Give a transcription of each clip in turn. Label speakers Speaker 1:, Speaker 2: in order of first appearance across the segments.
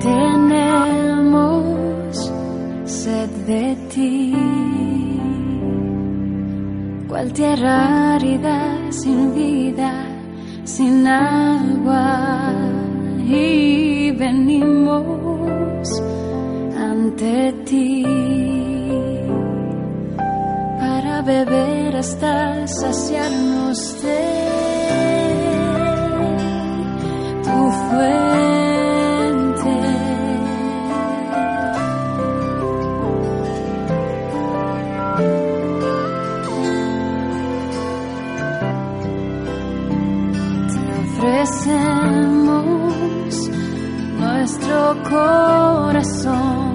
Speaker 1: Tenemos sed de ti, cual tierra árida sin vida, sin agua, y venimos ante ti para beber hasta saciarnos de tu fuego. nuestro corazón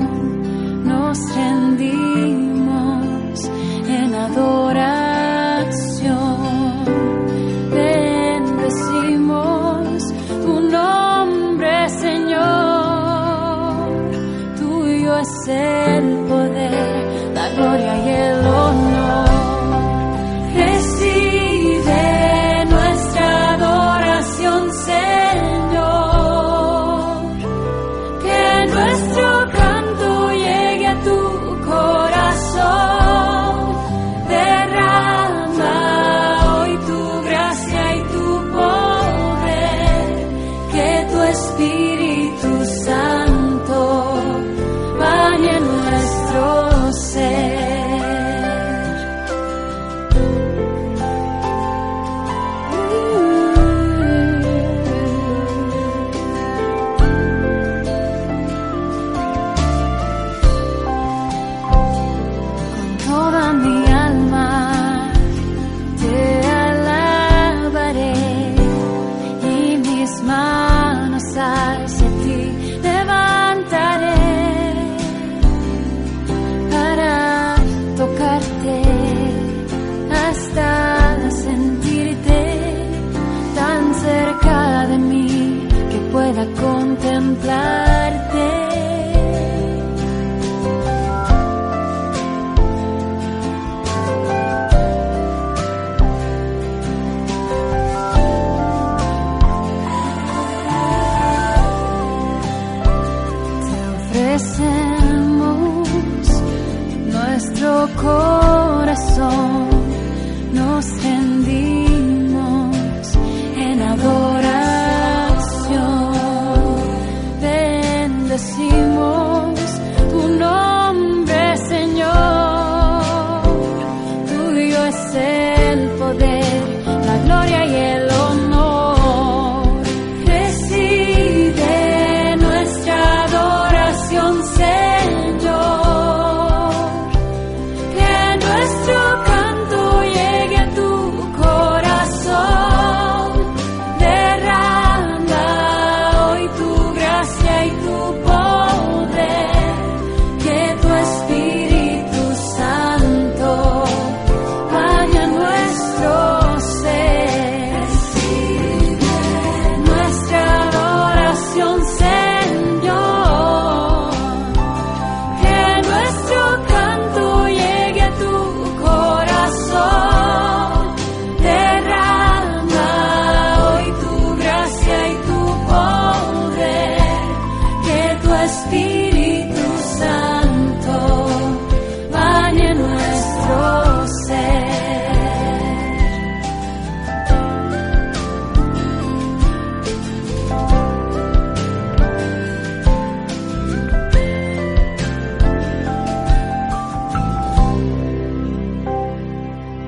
Speaker 1: nos rendimos en adoración. Blessed be pueda contemplarte. Nuestro corazón, nos rendimos. 寂寞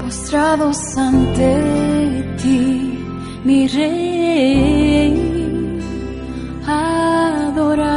Speaker 1: postrados ante ti, mi rey, adorar.